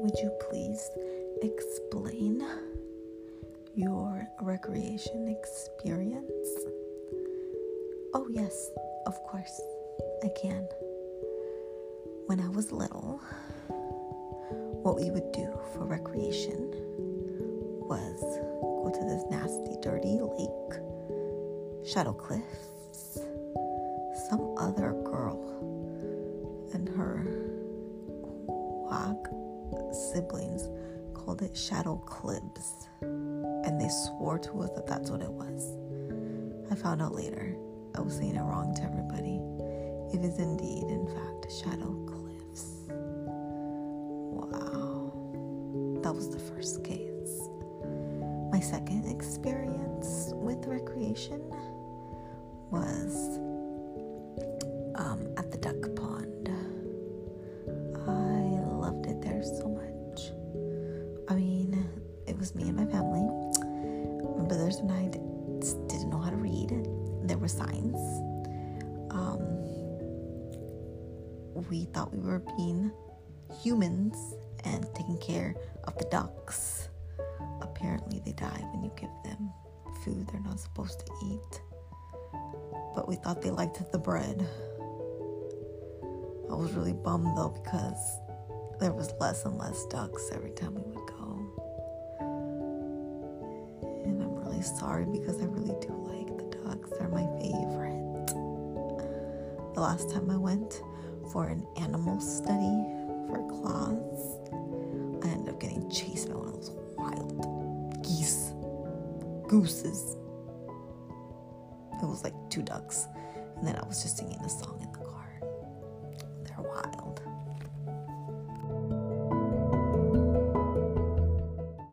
would you please explain your recreation experience? Oh, yes, of course, I can. When I was little, what we would do for recreation was go to this nasty, dirty lake, Shadow Cliffs. Some other siblings called it Shadow Clibs, and they swore to us that that's what it was. I found out later I was saying it wrong to everybody. It is indeed, in fact, Shadow Cliffs. Wow. That was the first case. My second experience with recreation was um, at the duck was me and my family. My brothers and I didn't know how to read. There were signs. Um, we thought we were being humans and taking care of the ducks. Apparently, they die when you give them food they're not supposed to eat. But we thought they liked the bread. I was really bummed though because there was less and less ducks every time we would really sorry because I really do like the dogs. They're my favorite. The last time I went for an animal study for class, I ended up getting chased by one of those wild geese, gooses. It was like two ducks. And then I was just singing the song in the car. They're wild.